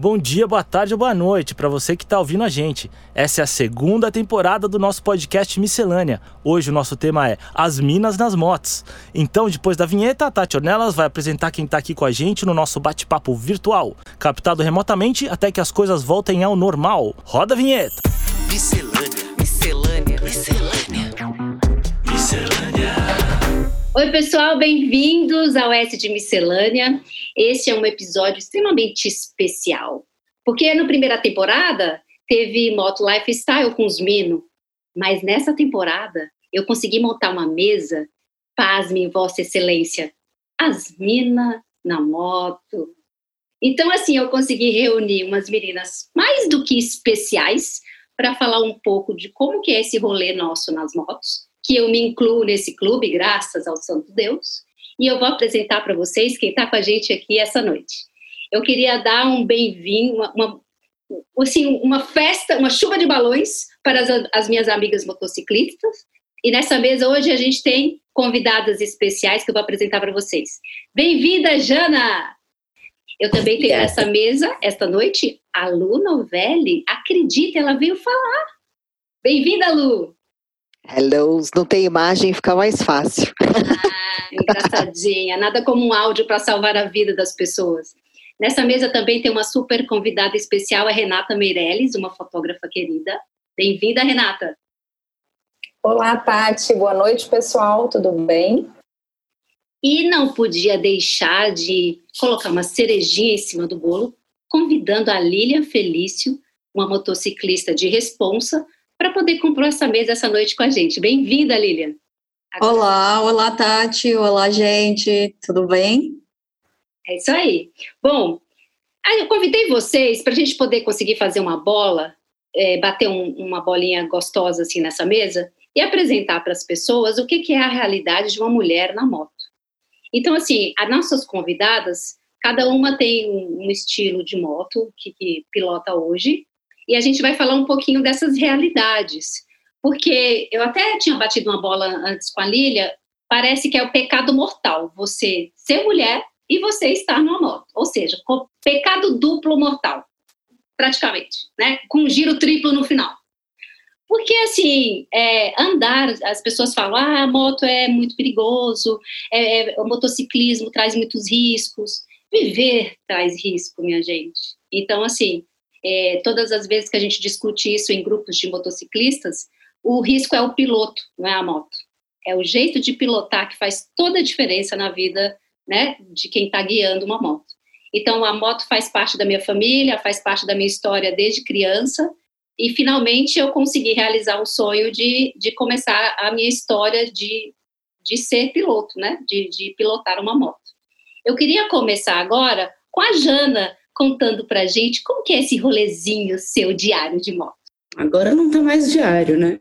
Bom dia, boa tarde ou boa noite para você que está ouvindo a gente. Essa é a segunda temporada do nosso podcast Miscelânea. Hoje o nosso tema é As Minas nas Motos. Então, depois da vinheta, a Tati Ornelas vai apresentar quem está aqui com a gente no nosso bate-papo virtual, captado remotamente até que as coisas voltem ao normal. Roda a vinheta! Miscelânea, miscelânea, miscelânea. Oi, pessoal, bem-vindos ao S de Miscelânea. Este é um episódio extremamente especial, porque na primeira temporada teve Moto Lifestyle com os Mino, mas nessa temporada eu consegui montar uma mesa, pasme, Vossa Excelência, as minas na moto. Então, assim, eu consegui reunir umas meninas mais do que especiais para falar um pouco de como que é esse rolê nosso nas motos que eu me incluo nesse clube, graças ao Santo Deus, e eu vou apresentar para vocês quem está com a gente aqui essa noite. Eu queria dar um bem-vindo, uma, uma, assim, uma festa, uma chuva de balões para as, as minhas amigas motociclistas, e nessa mesa hoje a gente tem convidadas especiais que eu vou apresentar para vocês. Bem-vinda, Jana! Eu também tenho nessa mesa, esta noite, a Lu Novelli. Acredita, ela veio falar. Bem-vinda, Lu! Hello, não tem imagem, fica mais fácil. Ah, engraçadinha. Nada como um áudio para salvar a vida das pessoas. Nessa mesa também tem uma super convidada especial, a Renata Meirelles, uma fotógrafa querida. Bem-vinda, Renata. Olá, Tati. Boa noite, pessoal. Tudo bem? E não podia deixar de colocar uma cerejinha em cima do bolo, convidando a Lilian Felício, uma motociclista de responsa, para poder comprar essa mesa essa noite com a gente. Bem-vinda, Lilian. Agora. Olá, olá, Tati. Olá, gente. Tudo bem? É isso aí. Bom, eu convidei vocês para a gente poder conseguir fazer uma bola, é, bater um, uma bolinha gostosa assim nessa mesa e apresentar para as pessoas o que, que é a realidade de uma mulher na moto. Então, assim, as nossas convidadas, cada uma tem um, um estilo de moto que, que pilota hoje, e a gente vai falar um pouquinho dessas realidades. Porque eu até tinha batido uma bola antes com a Lília, parece que é o pecado mortal, você ser mulher e você estar numa moto. Ou seja, pecado duplo mortal, praticamente, né? Com um giro triplo no final. Porque, assim, é, andar, as pessoas falam, ah, a moto é muito perigoso, é, é, o motociclismo traz muitos riscos. Viver traz risco, minha gente. Então, assim, é, todas as vezes que a gente discute isso em grupos de motociclistas, o risco é o piloto, não é a moto. É o jeito de pilotar que faz toda a diferença na vida né, de quem está guiando uma moto. Então, a moto faz parte da minha família, faz parte da minha história desde criança, e finalmente eu consegui realizar o sonho de, de começar a minha história de, de ser piloto, né, de, de pilotar uma moto. Eu queria começar agora com a Jana, contando pra gente como que é esse rolezinho seu diário de moto. Agora não tá mais diário, né?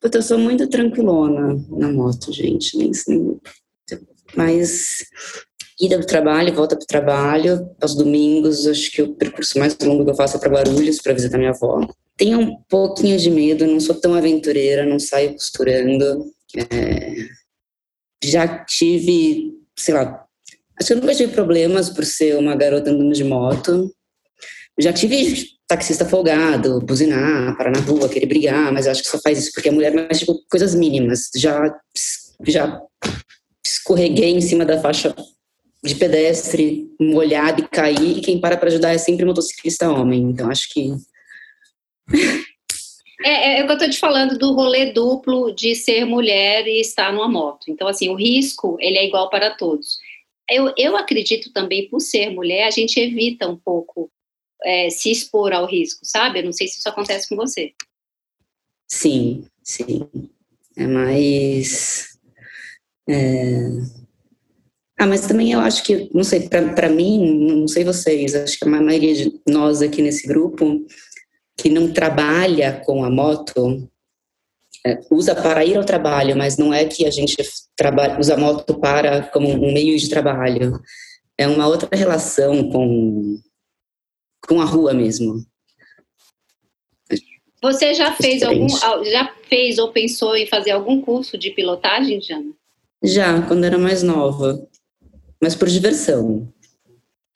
Porque eu sou muito tranquilona na moto, gente. Nem, nem, mas ida pro trabalho, volta pro trabalho, aos domingos, acho que o percurso mais longo que eu faço é para Guarulhos, para visitar minha avó. Tenho um pouquinho de medo, não sou tão aventureira, não saio costurando. É... Já tive, sei lá, Acho que eu nunca tive problemas por ser uma garota andando de moto. Já tive taxista folgado, buzinar, parar na rua, querer brigar, mas acho que só faz isso porque é mulher, mas tipo, coisas mínimas. Já, já escorreguei em cima da faixa de pedestre, molhado e caí, e quem para para ajudar é sempre motociclista homem. Então acho que. É, é, é o que eu estou te falando do rolê duplo de ser mulher e estar numa moto. Então, assim, o risco, ele é igual para todos eu, eu acredito também, por ser mulher, a gente evita um pouco é, se expor ao risco, sabe? Eu não sei se isso acontece com você. Sim, sim. É mais. É... Ah, mas também eu acho que, não sei, para mim, não sei vocês, acho que a maioria de nós aqui nesse grupo que não trabalha com a moto, é, usa para ir ao trabalho, mas não é que a gente usa a moto para como um meio de trabalho. É uma outra relação com, com a rua mesmo. Você já fez algum, já fez ou pensou em fazer algum curso de pilotagem, Jana? Já, quando era mais nova, mas por diversão.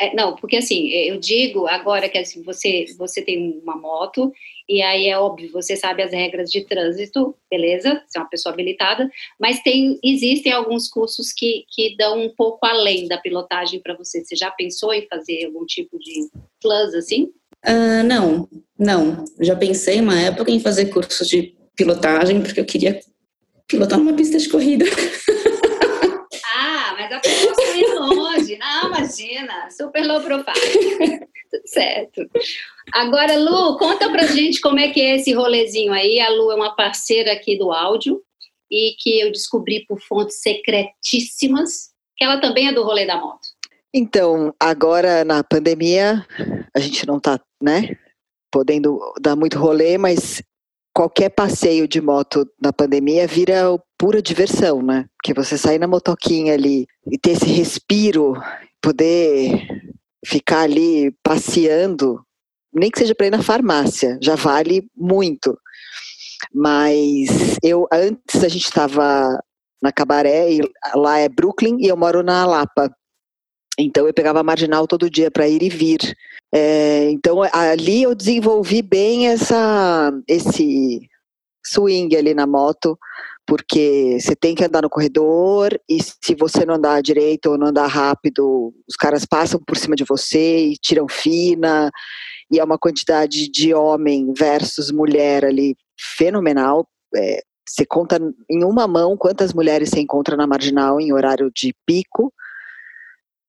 É, não, porque assim, eu digo agora que assim, você, você tem uma moto, e aí é óbvio, você sabe as regras de trânsito, beleza? Você é uma pessoa habilitada, mas tem, existem alguns cursos que, que dão um pouco além da pilotagem para você. Você já pensou em fazer algum tipo de plus assim? Uh, não, não. Já pensei uma época em fazer curso de pilotagem, porque eu queria pilotar numa pista de corrida. Ah, mas a pessoa foi longe. Não, imagina, super low profile. Tudo certo. Agora, Lu, conta pra gente como é que é esse rolezinho aí. A Lu é uma parceira aqui do áudio e que eu descobri por fontes secretíssimas que ela também é do rolê da moto. Então, agora na pandemia, a gente não tá, né, podendo dar muito rolê, mas qualquer passeio de moto na pandemia vira pura diversão, né? Porque você sair na motoquinha ali e ter esse respiro, poder ficar ali passeando, nem que seja para ir na farmácia, já vale muito. Mas eu antes a gente estava na Cabaré e lá é Brooklyn e eu moro na Lapa. Então eu pegava a marginal todo dia para ir e vir. É, então ali eu desenvolvi bem essa esse swing ali na moto, porque você tem que andar no corredor e se você não andar direito ou não andar rápido, os caras passam por cima de você e tiram fina. E é uma quantidade de homem versus mulher ali fenomenal. É, você conta em uma mão quantas mulheres você encontra na marginal em horário de pico.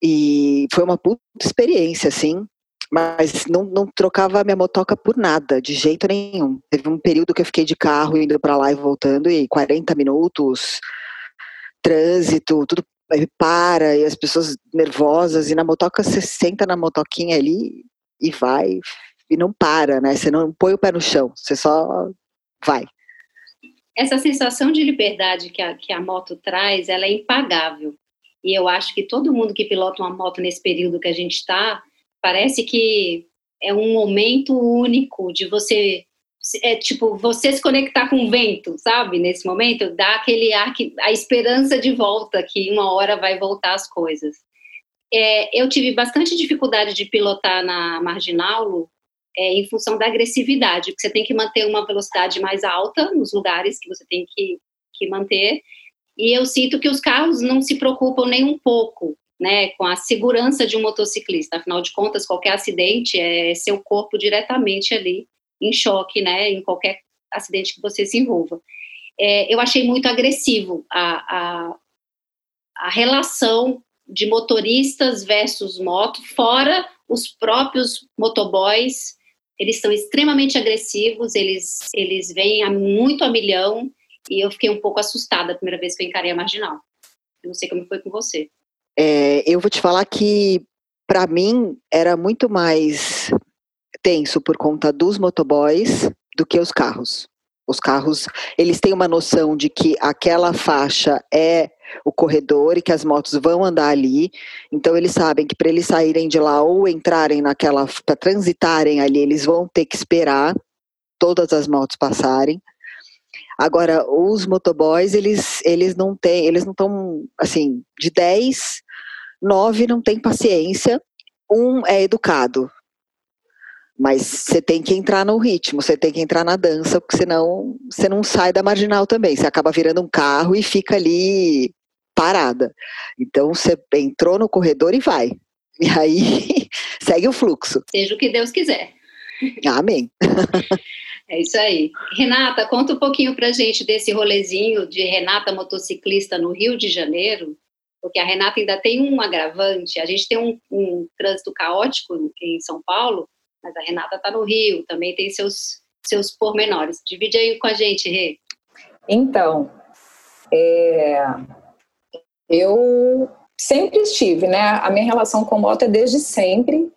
E foi uma puta experiência, assim, mas não, não trocava minha motoca por nada, de jeito nenhum. Teve um período que eu fiquei de carro indo para lá e voltando, e 40 minutos, trânsito, tudo para, e as pessoas nervosas, e na motoca você senta na motoquinha ali e vai, e não para, né? Você não põe o pé no chão, você só vai. Essa sensação de liberdade que a, que a moto traz, ela é impagável. E eu acho que todo mundo que pilota uma moto nesse período que a gente está, parece que é um momento único de você é tipo você se conectar com o vento, sabe? Nesse momento, dá aquele ar que a esperança de volta que uma hora vai voltar as coisas. É, eu tive bastante dificuldade de pilotar na marginal é, em função da agressividade, porque você tem que manter uma velocidade mais alta nos lugares que você tem que, que manter e eu sinto que os carros não se preocupam nem um pouco né, com a segurança de um motociclista. Afinal de contas, qualquer acidente é seu corpo diretamente ali em choque, né, em qualquer acidente que você se envolva. É, eu achei muito agressivo a, a, a relação de motoristas versus moto, fora os próprios motoboys, eles são extremamente agressivos, eles, eles vêm a muito a milhão, e eu fiquei um pouco assustada a primeira vez que eu encarei a marginal. Eu não sei como foi com você. É, eu vou te falar que, para mim, era muito mais tenso por conta dos motoboys do que os carros. Os carros, eles têm uma noção de que aquela faixa é o corredor e que as motos vão andar ali. Então eles sabem que para eles saírem de lá ou entrarem naquela, para transitarem ali, eles vão ter que esperar todas as motos passarem. Agora, os motoboys, eles, eles não têm, eles não estão, assim, de 10, 9 não tem paciência, um é educado. Mas você tem que entrar no ritmo, você tem que entrar na dança, porque senão você não sai da marginal também. Você acaba virando um carro e fica ali parada. Então você entrou no corredor e vai. E aí segue o fluxo. Seja o que Deus quiser. Amém. É isso aí. Renata, conta um pouquinho pra gente desse rolezinho de Renata motociclista no Rio de Janeiro, porque a Renata ainda tem um agravante. A gente tem um, um trânsito caótico em São Paulo, mas a Renata está no Rio, também tem seus, seus pormenores. Divide aí com a gente, Rê. Então, é, eu sempre estive, né? A minha relação com moto é desde sempre.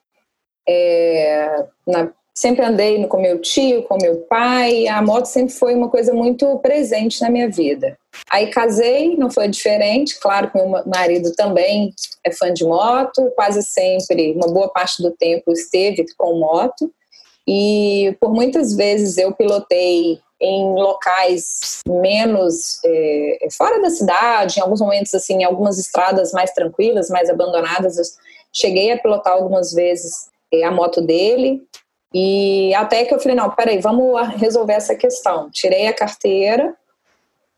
É, na sempre andei com meu tio, com meu pai, a moto sempre foi uma coisa muito presente na minha vida. Aí casei, não foi diferente, claro que meu marido também é fã de moto, quase sempre, uma boa parte do tempo esteve com moto, e por muitas vezes eu pilotei em locais menos é, fora da cidade, em alguns momentos assim, em algumas estradas mais tranquilas, mais abandonadas, cheguei a pilotar algumas vezes é, a moto dele, e até que eu falei, não, peraí, vamos resolver essa questão. Tirei a carteira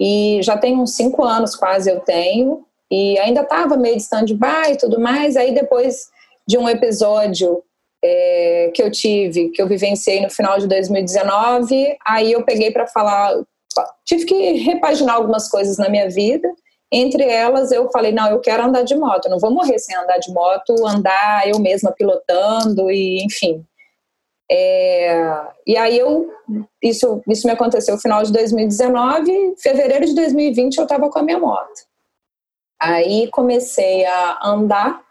e já tem uns cinco anos quase eu tenho, e ainda estava meio de stand-by e tudo mais, aí depois de um episódio é, que eu tive, que eu vivenciei no final de 2019, aí eu peguei para falar, tive que repaginar algumas coisas na minha vida, entre elas eu falei, não, eu quero andar de moto, não vou morrer sem andar de moto, andar eu mesma pilotando e enfim. É, e aí eu, isso, isso me aconteceu no final de 2019, fevereiro de 2020 eu estava com a minha moto. Aí comecei a andar,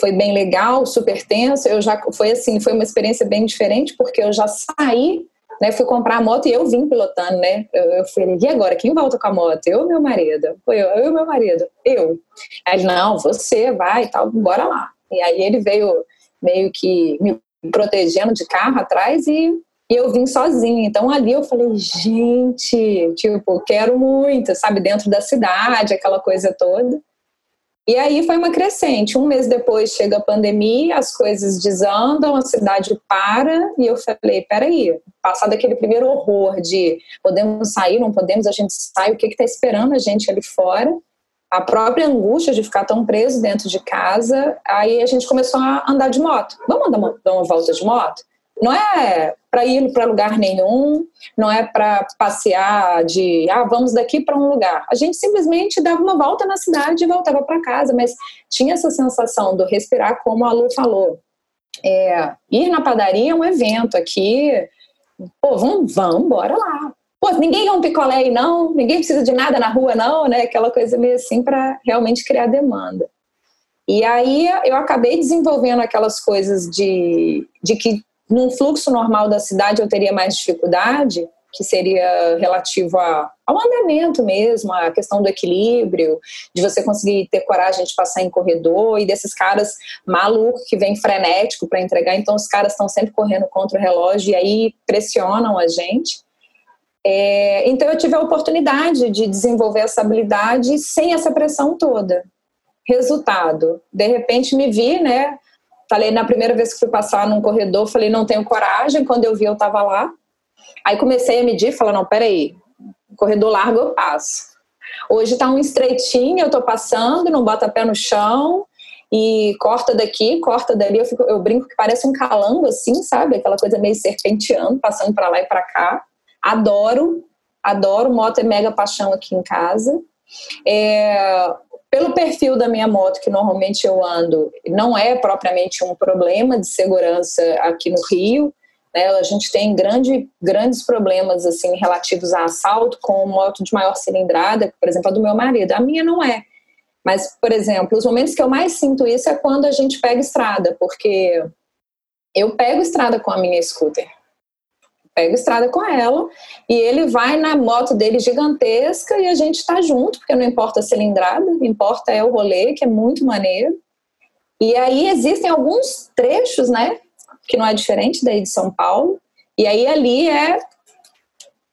foi bem legal, super tenso. Eu já foi assim, foi uma experiência bem diferente porque eu já saí, né? Fui comprar a moto e eu vim pilotando, né? Eu, eu falei, e agora quem volta com a moto? Eu, meu marido. Foi eu, eu meu marido. Eu. Aí não, você vai tal, bora lá. E aí ele veio meio que me protegendo de carro atrás e e eu vim sozinha. Então ali eu falei, gente, tipo, quero muito, sabe, dentro da cidade, aquela coisa toda. E aí foi uma crescente. Um mês depois chega a pandemia, as coisas desandam, a cidade para, e eu falei: peraí, passar daquele primeiro horror de podemos sair, não podemos, a gente sai, o que está esperando a gente ali fora? A própria angústia de ficar tão preso dentro de casa, aí a gente começou a andar de moto. Vamos andar dar uma volta de moto? Não é para ir para lugar nenhum, não é para passear de, ah, vamos daqui para um lugar. A gente simplesmente dava uma volta na cidade e voltava para casa, mas tinha essa sensação do respirar, como a Lu falou. É, ir na padaria é um evento aqui, pô, vamos, vamos, bora lá. Pô, ninguém quer um picolé aí não, ninguém precisa de nada na rua não, né? Aquela coisa meio assim para realmente criar demanda. E aí eu acabei desenvolvendo aquelas coisas de, de que num fluxo normal da cidade eu teria mais dificuldade, que seria relativo a, ao andamento mesmo, a questão do equilíbrio, de você conseguir ter coragem de passar em corredor e desses caras malucos que vem frenético para entregar, então os caras estão sempre correndo contra o relógio e aí pressionam a gente. É, então eu tive a oportunidade de desenvolver essa habilidade sem essa pressão toda. Resultado, de repente me vi, né, Falei, na primeira vez que fui passar num corredor, falei, não tenho coragem. Quando eu vi, eu tava lá. Aí comecei a medir, falei, não, peraí, corredor largo eu passo. Hoje tá um estreitinho, eu tô passando, não bota pé no chão e corta daqui, corta dali. Eu, fico, eu brinco que parece um calango, assim, sabe? Aquela coisa meio serpenteando, passando para lá e para cá. Adoro, adoro. Moto é mega paixão aqui em casa. É, pelo perfil da minha moto, que normalmente eu ando, não é propriamente um problema de segurança aqui no Rio. Né? A gente tem grande, grandes problemas assim relativos a assalto com moto de maior cilindrada, por exemplo, a do meu marido. A minha não é. Mas, por exemplo, os momentos que eu mais sinto isso é quando a gente pega estrada, porque eu pego estrada com a minha scooter pego estrada com ela e ele vai na moto dele gigantesca e a gente está junto, porque não importa a cilindrada, importa é o rolê, que é muito maneiro. E aí existem alguns trechos, né, que não é diferente daí de São Paulo, e aí ali é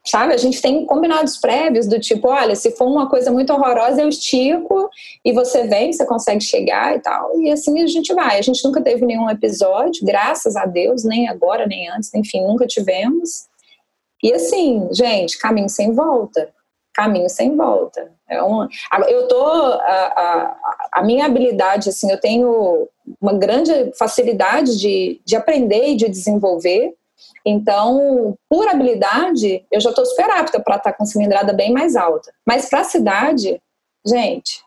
sabe? A gente tem combinados prévios do tipo, olha, se for uma coisa muito horrorosa, eu estico e você vem, você consegue chegar e tal. E assim a gente vai. A gente nunca teve nenhum episódio, graças a Deus, nem agora, nem antes, enfim, nunca tivemos. E assim, gente, caminho sem volta. Caminho sem volta. É uma, eu tô. A, a, a minha habilidade, assim, eu tenho uma grande facilidade de, de aprender e de desenvolver então, por habilidade, eu já estou super apta para estar tá com cilindrada bem mais alta. Mas para a cidade, gente,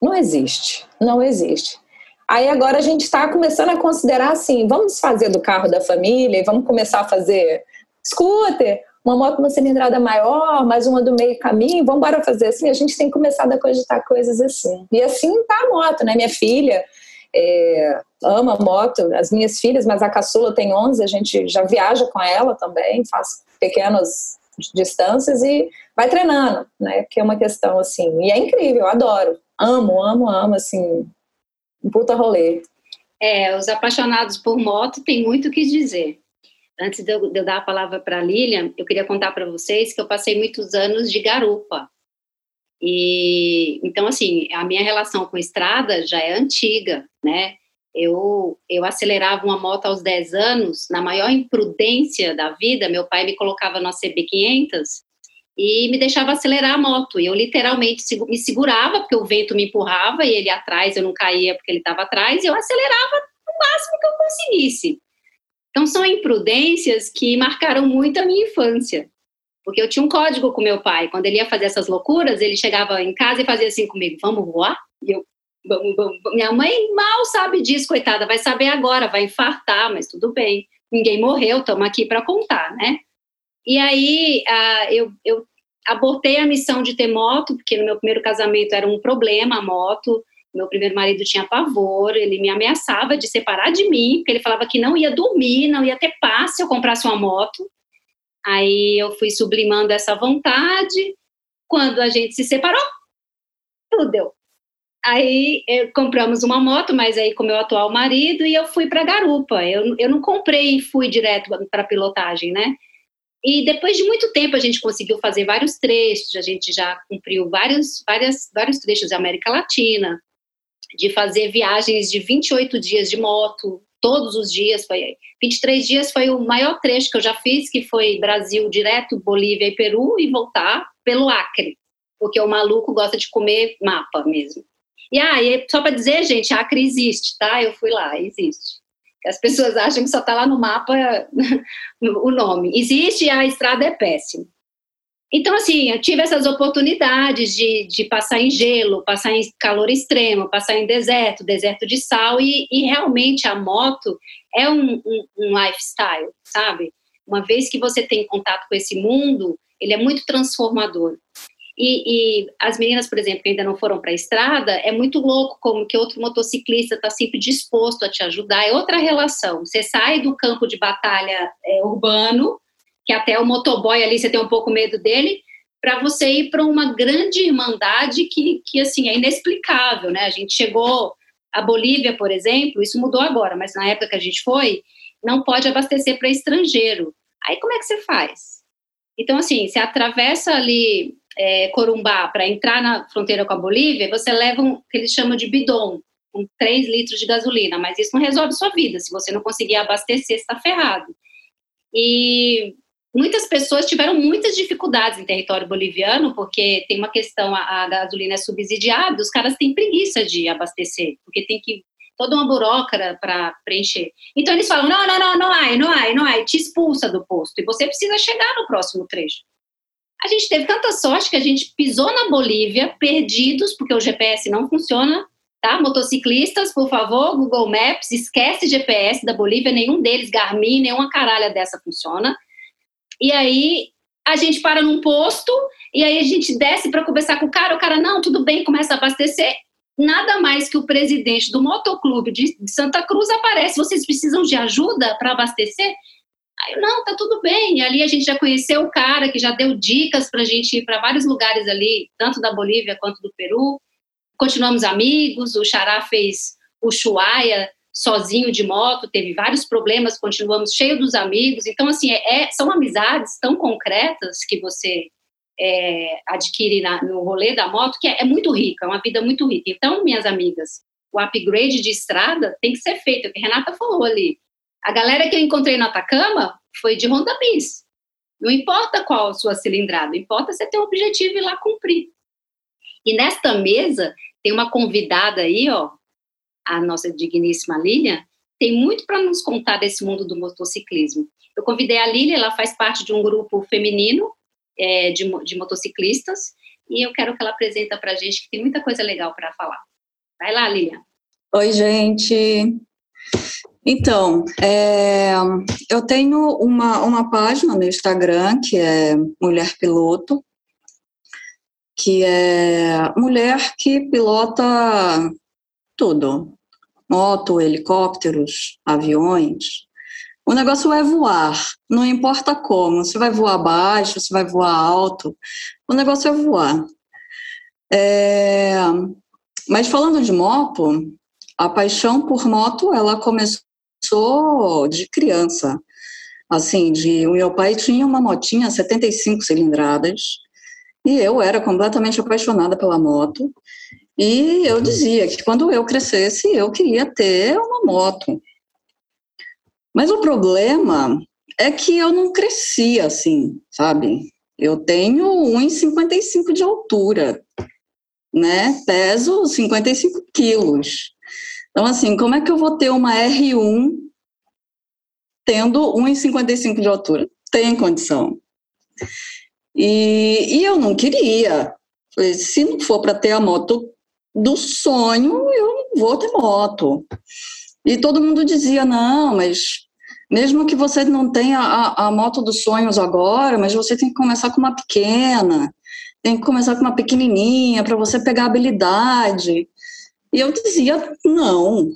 não existe. Não existe. Aí agora a gente está começando a considerar assim: vamos fazer do carro da família e vamos começar a fazer scooter, uma moto com uma cilindrada maior, mais uma do meio caminho, vamos embora fazer assim. A gente tem começado a cogitar coisas assim. E assim tá a moto, né? Minha filha é, ama moto, as minhas filhas, mas a caçula tem 11, a gente já viaja com ela também, faz pequenas distâncias e vai treinando, né? Que é uma questão assim. E é incrível, eu adoro. Amo, amo, amo, assim, um puta rolê. É, os apaixonados por moto têm muito o que dizer. Antes de eu, de eu dar a palavra para a Lilian, eu queria contar para vocês que eu passei muitos anos de garupa. E então assim, a minha relação com estrada já é antiga, né? Eu, eu acelerava uma moto aos 10 anos, na maior imprudência da vida, meu pai me colocava no CB500 e me deixava acelerar a moto. E eu literalmente me segurava, porque o vento me empurrava, e ele atrás, eu não caía porque ele estava atrás, e eu acelerava o máximo que eu conseguisse. Então, são imprudências que marcaram muito a minha infância. Porque eu tinha um código com meu pai. Quando ele ia fazer essas loucuras, ele chegava em casa e fazia assim comigo: vamos voar? E eu, vamos, vamos. Minha mãe mal sabe disso, coitada, vai saber agora, vai infartar, mas tudo bem. Ninguém morreu, estamos aqui para contar, né? E aí uh, eu, eu abortei a missão de ter moto, porque no meu primeiro casamento era um problema a moto. Meu primeiro marido tinha pavor, ele me ameaçava de separar de mim, porque ele falava que não ia dormir, não ia ter paz se eu comprasse uma moto. Aí eu fui sublimando essa vontade. Quando a gente se separou, tudo deu. Aí eh, compramos uma moto, mas aí com meu atual marido, e eu fui para Garupa. Eu, eu não comprei e fui direto para pilotagem, né? E depois de muito tempo a gente conseguiu fazer vários trechos, a gente já cumpriu vários, várias, vários trechos da América Latina, de fazer viagens de 28 dias de moto, todos os dias, foi 23 dias foi o maior trecho que eu já fiz, que foi Brasil direto, Bolívia e Peru, e voltar pelo Acre, porque o maluco gosta de comer mapa mesmo. E aí, ah, só para dizer, gente, Acre existe, tá? Eu fui lá, existe. As pessoas acham que só está lá no mapa o nome. Existe e a estrada é péssima. Então, assim, eu tive essas oportunidades de, de passar em gelo, passar em calor extremo, passar em deserto, deserto de sal, e, e realmente a moto é um, um, um lifestyle, sabe? Uma vez que você tem contato com esse mundo, ele é muito transformador. E, e, as meninas, por exemplo, que ainda não foram para a estrada, é muito louco como que outro motociclista está sempre disposto a te ajudar. É outra relação. Você sai do campo de batalha é, urbano, que até o motoboy ali você tem um pouco medo dele, para você ir para uma grande irmandade que, que assim é inexplicável, né? A gente chegou a Bolívia, por exemplo, isso mudou agora, mas na época que a gente foi, não pode abastecer para estrangeiro. Aí como é que você faz? Então, assim, você atravessa ali é, Corumbá para entrar na fronteira com a Bolívia, você leva um que eles chamam de bidon, com 3 litros de gasolina, mas isso não resolve sua vida. Se você não conseguir abastecer, está ferrado. E muitas pessoas tiveram muitas dificuldades em território boliviano, porque tem uma questão, a, a gasolina é subsidiada, os caras têm preguiça de abastecer, porque tem que toda uma burocrata para preencher. Então eles falam: não, não, não, não há, não há, não há, te expulsa do posto e você precisa chegar no próximo trecho. A gente teve tanta sorte que a gente pisou na Bolívia, perdidos, porque o GPS não funciona, tá? Motociclistas, por favor, Google Maps, esquece GPS da Bolívia, nenhum deles, Garmin, nenhuma caralha dessa funciona. E aí a gente para num posto e aí a gente desce para conversar com o cara, o cara, não, tudo bem, começa a abastecer. Nada mais que o presidente do motoclube de Santa Cruz aparece. Vocês precisam de ajuda para abastecer? Aí, não, tá tudo bem. E ali a gente já conheceu o cara que já deu dicas para a gente ir para vários lugares ali, tanto da Bolívia quanto do Peru. Continuamos amigos. O Xará fez o Chuaia sozinho de moto, teve vários problemas, continuamos cheios dos amigos. Então, assim, é, é são amizades tão concretas que você é, adquire na, no rolê da moto que é, é muito rica, é uma vida muito rica. Então, minhas amigas, o upgrade de estrada tem que ser feito, é o que a Renata falou ali. A galera que eu encontrei no Atacama foi de Honda Bis. Não importa qual a sua cilindrada, importa você ter um objetivo e lá cumprir. E nesta mesa tem uma convidada aí, ó, a nossa digníssima Lilian, tem muito para nos contar desse mundo do motociclismo. Eu convidei a Lilian, ela faz parte de um grupo feminino é, de, de motociclistas, e eu quero que ela apresenta para a gente, que tem muita coisa legal para falar. Vai lá, Lilian. Oi, gente. Então, é, eu tenho uma, uma página no Instagram que é Mulher Piloto, que é mulher que pilota tudo: moto, helicópteros, aviões. O negócio é voar, não importa como, se vai voar baixo, se vai voar alto, o negócio é voar. É, mas falando de moto, a paixão por moto ela começou de criança. Assim, de, o meu pai tinha uma motinha 75 cilindradas E eu era completamente apaixonada pela moto. E eu dizia que quando eu crescesse, eu queria ter uma moto. Mas o problema é que eu não cresci assim, sabe? Eu tenho 1,55 de altura, né? Peso 55 quilos. Então, assim, como é que eu vou ter uma R1 tendo 1,55 de altura? Tem condição. E, e eu não queria. Se não for para ter a moto do sonho, eu vou ter moto. E todo mundo dizia, não, mas mesmo que você não tenha a, a moto dos sonhos agora, mas você tem que começar com uma pequena, tem que começar com uma pequenininha para você pegar habilidade. E eu dizia, não,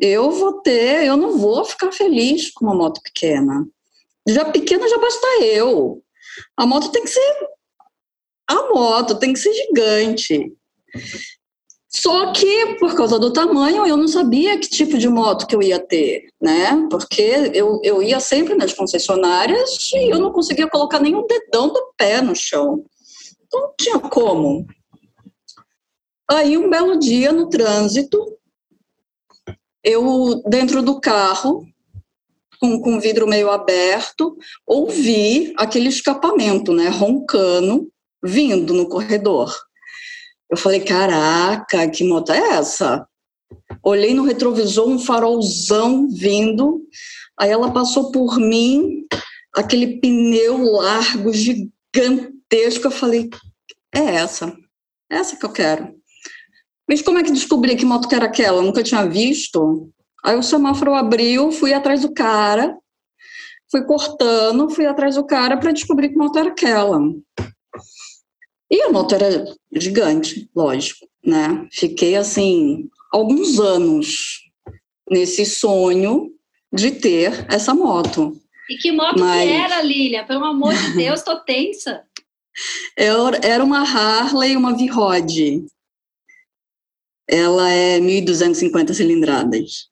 eu vou ter, eu não vou ficar feliz com uma moto pequena. Já pequena já basta eu. A moto tem que ser a moto, tem que ser gigante. Só que, por causa do tamanho, eu não sabia que tipo de moto que eu ia ter, né? Porque eu, eu ia sempre nas concessionárias e eu não conseguia colocar nenhum dedão do pé no chão. Então, não tinha como. Aí, um belo dia no trânsito, eu, dentro do carro, com, com o vidro meio aberto, ouvi aquele escapamento, né? Roncando, vindo no corredor. Eu falei, caraca, que moto é essa? Olhei no retrovisor, um farolzão vindo, aí ela passou por mim, aquele pneu largo, gigantesco. Eu falei, é essa, é essa que eu quero. Mas como é que descobri que moto que era aquela? Eu nunca tinha visto. Aí o semáforo abriu, fui atrás do cara, fui cortando, fui atrás do cara para descobrir que moto era aquela. E a moto era gigante, lógico, né? Fiquei assim alguns anos nesse sonho de ter essa moto. E que moto Mas... que era, Lilia? Pelo amor de Deus, tô tensa. Eu, era uma Harley, uma V-Rod. Ela é 1.250 cilindradas.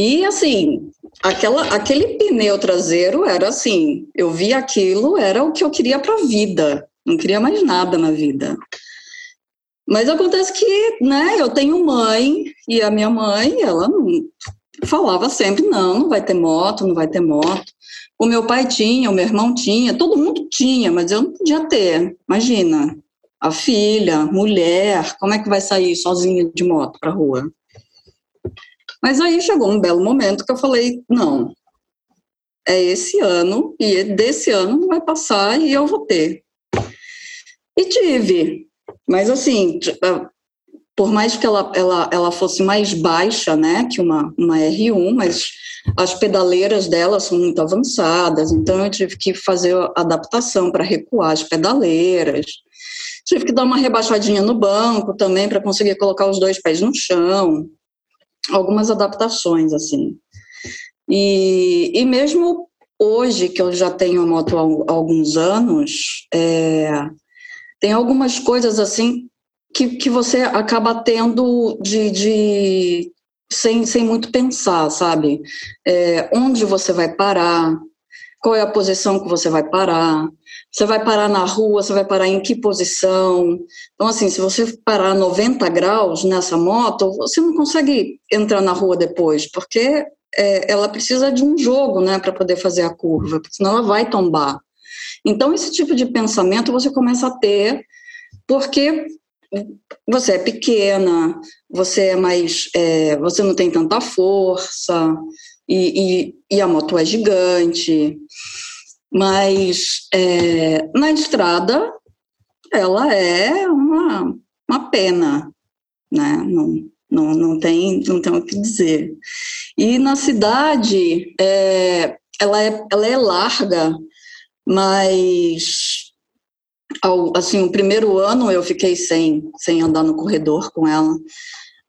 E assim, aquela, aquele pneu traseiro era assim, eu vi aquilo, era o que eu queria para a vida, não queria mais nada na vida. Mas acontece que, né, eu tenho mãe e a minha mãe, ela falava sempre não, não vai ter moto, não vai ter moto. O meu pai tinha, o meu irmão tinha, todo mundo tinha, mas eu não podia ter. Imagina, a filha, mulher, como é que vai sair sozinha de moto para rua? Mas aí chegou um belo momento que eu falei: não, é esse ano, e desse ano vai passar e eu vou ter. E tive. Mas assim, ah, por mais que ela, ela, ela fosse mais baixa né, que uma, uma R1, mas as pedaleiras dela são muito avançadas, então eu tive que fazer adaptação para recuar as pedaleiras. Tive que dar uma rebaixadinha no banco também para conseguir colocar os dois pés no chão algumas adaptações, assim. E, e mesmo hoje, que eu já tenho moto há alguns anos, é, tem algumas coisas, assim, que, que você acaba tendo de, de sem, sem muito pensar, sabe? É, onde você vai parar, qual é a posição que você vai parar, você vai parar na rua, você vai parar em que posição. Então, assim, se você parar 90 graus nessa moto, você não consegue entrar na rua depois, porque é, ela precisa de um jogo, né, para poder fazer a curva, senão ela vai tombar. Então, esse tipo de pensamento você começa a ter, porque você é pequena, você é mais, é, você não tem tanta força, e, e, e a moto é gigante. Mas é, na estrada, ela é uma, uma pena, né? Não, não, não, tem, não tem o que dizer. E na cidade, é, ela, é, ela é larga, mas ao, assim, o primeiro ano eu fiquei sem, sem andar no corredor com ela.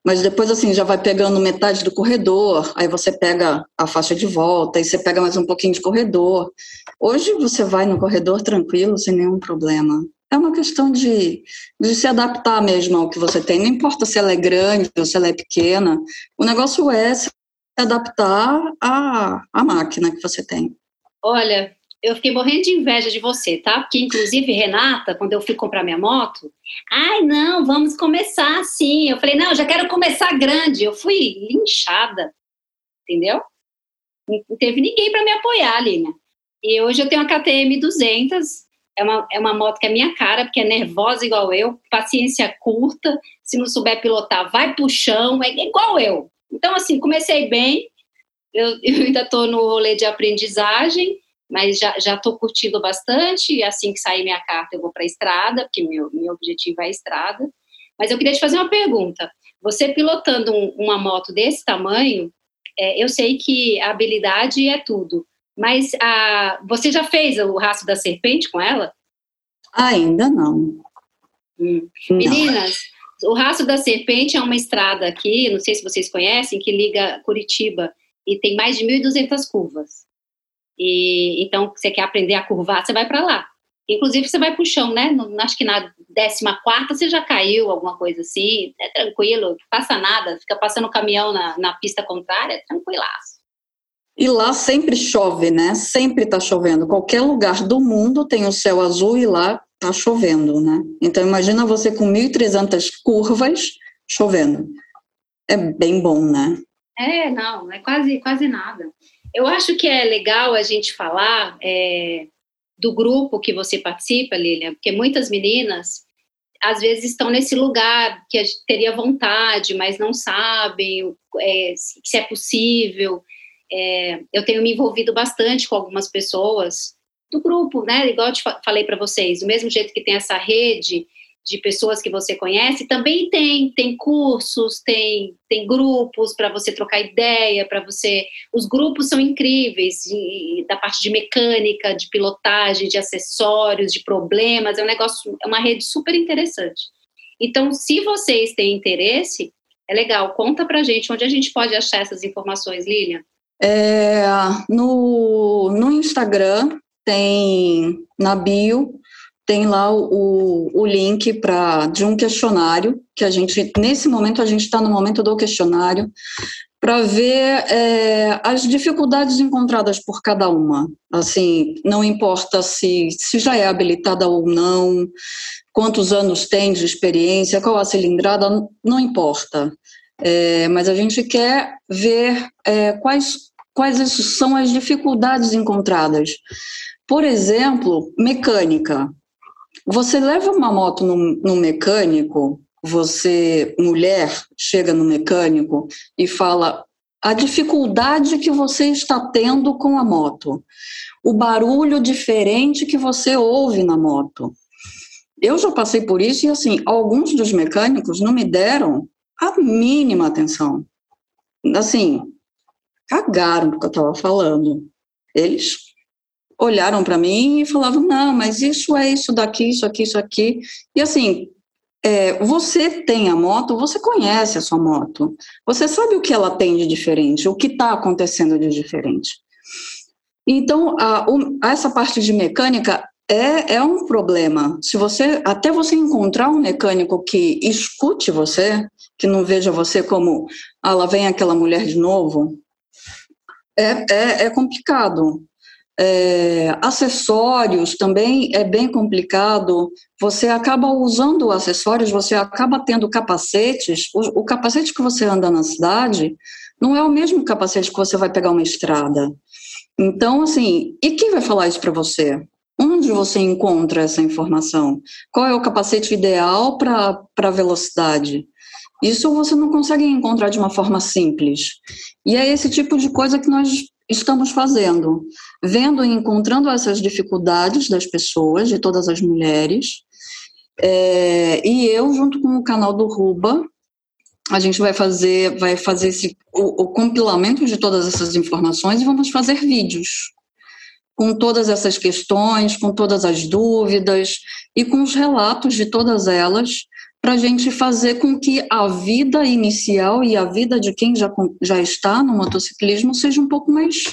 Mas depois, assim, já vai pegando metade do corredor, aí você pega a faixa de volta, aí você pega mais um pouquinho de corredor. Hoje você vai no corredor tranquilo, sem nenhum problema. É uma questão de, de se adaptar mesmo ao que você tem. Não importa se ela é grande ou se ela é pequena, o negócio é se adaptar à, à máquina que você tem. Olha, eu fiquei morrendo de inveja de você, tá? Porque, inclusive, Renata, quando eu fui comprar minha moto, ai, não, vamos começar assim. Eu falei, não, eu já quero começar grande. Eu fui linchada, entendeu? Não teve ninguém para me apoiar, Lina. E hoje eu tenho a KTM 200, é uma, é uma moto que é minha cara, porque é nervosa igual eu, paciência curta, se não souber pilotar, vai pro chão, é igual eu. Então, assim, comecei bem, eu, eu ainda estou no rolê de aprendizagem, mas já estou curtindo bastante. E assim que sair minha carta, eu vou para a estrada, porque meu, meu objetivo é a estrada. Mas eu queria te fazer uma pergunta. Você pilotando um, uma moto desse tamanho, é, eu sei que a habilidade é tudo, mas a, você já fez o rastro da serpente com ela? Ainda não. Hum. não. Meninas, o rastro da serpente é uma estrada aqui, não sei se vocês conhecem, que liga Curitiba e tem mais de 1.200 curvas. E então, você quer aprender a curvar, você vai para lá. Inclusive, você vai para o chão, né? No, acho que na 14 você já caiu, alguma coisa assim. É tranquilo, não passa nada. Fica passando o caminhão na, na pista contrária, é tranquilaço. E lá sempre chove, né? Sempre está chovendo. Qualquer lugar do mundo tem o céu azul e lá está chovendo, né? Então, imagina você com 1.300 curvas chovendo. É bem bom, né? É, não, é quase, quase nada. Eu acho que é legal a gente falar é, do grupo que você participa, Lilian, porque muitas meninas às vezes estão nesse lugar que teria vontade, mas não sabem é, se é possível. É, eu tenho me envolvido bastante com algumas pessoas do grupo, né? Igual eu te falei para vocês, do mesmo jeito que tem essa rede de pessoas que você conhece, também tem tem cursos, tem tem grupos para você trocar ideia, para você. Os grupos são incríveis de, da parte de mecânica, de pilotagem, de acessórios, de problemas. É um negócio, é uma rede super interessante. Então, se vocês têm interesse, é legal. Conta para gente onde a gente pode achar essas informações, Lilian. É, no, no Instagram tem na bio tem lá o, o link para de um questionário que a gente nesse momento a gente está no momento do questionário para ver é, as dificuldades encontradas por cada uma. Assim, não importa se, se já é habilitada ou não, quantos anos tem de experiência, qual a cilindrada, não importa. É, mas a gente quer ver é, quais, quais são as dificuldades encontradas. Por exemplo, mecânica. Você leva uma moto no mecânico, você, mulher, chega no mecânico e fala a dificuldade que você está tendo com a moto, o barulho diferente que você ouve na moto. Eu já passei por isso e, assim, alguns dos mecânicos não me deram a mínima atenção. Assim, cagaram do que eu estava falando. Eles olharam para mim e falavam: não, mas isso é isso daqui, isso aqui, isso aqui. E assim, é, você tem a moto, você conhece a sua moto, você sabe o que ela tem de diferente, o que está acontecendo de diferente. Então, a, o, essa parte de mecânica é, é um problema. Se você até você encontrar um mecânico que escute você, que não veja você como ah, lá vem aquela mulher de novo, é, é, é complicado. É, acessórios também é bem complicado. Você acaba usando acessórios, você acaba tendo capacetes. O, o, capacete que você anda na cidade não é o mesmo capacete que você vai pegar uma estrada. Então, assim, e quem vai falar isso para você? Onde você encontra essa informação? Qual é o capacete ideal para velocidade? Isso você não consegue encontrar de uma forma simples. E é esse tipo de coisa que nós estamos fazendo, vendo e encontrando essas dificuldades das pessoas, de todas as mulheres, é, e eu, junto com o canal do Ruba, a gente vai fazer, vai fazer esse, o, o compilamento de todas essas informações e vamos fazer vídeos com todas essas questões, com todas as dúvidas e com os relatos de todas elas, para a gente fazer com que a vida inicial e a vida de quem já, já está no motociclismo seja um pouco mais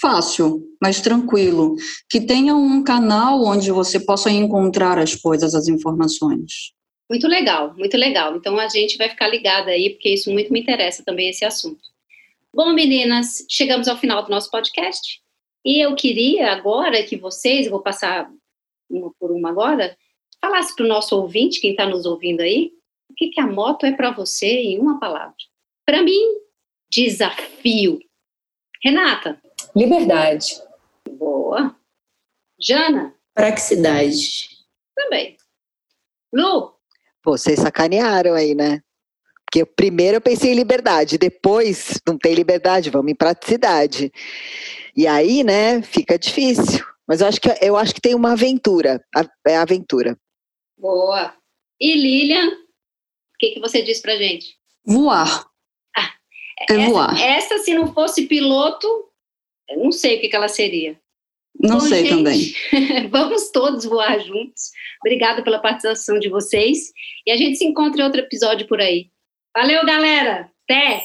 fácil, mais tranquilo, que tenha um canal onde você possa encontrar as coisas, as informações. Muito legal, muito legal. Então a gente vai ficar ligada aí, porque isso muito me interessa também esse assunto. Bom, meninas, chegamos ao final do nosso podcast. E eu queria agora que vocês, vou passar uma por uma agora, falasse para o nosso ouvinte, quem está nos ouvindo aí, o que, que a moto é para você em uma palavra. Para mim, desafio. Renata? Liberdade. Boa. Jana? Praticidade. Também. Lu? Vocês sacanearam aí, né? Porque primeiro eu pensei em liberdade, depois não tem liberdade, vamos em praticidade. E aí, né, fica difícil. Mas eu acho que, eu acho que tem uma aventura. É aventura. Boa. E Lilian, o que, que você diz pra gente? Voar. Ah, é essa, voar. Essa, se não fosse piloto, eu não sei o que, que ela seria. Não Bom, sei gente, também. Vamos todos voar juntos. Obrigada pela participação de vocês. E a gente se encontra em outro episódio por aí. Valeu, galera. Até!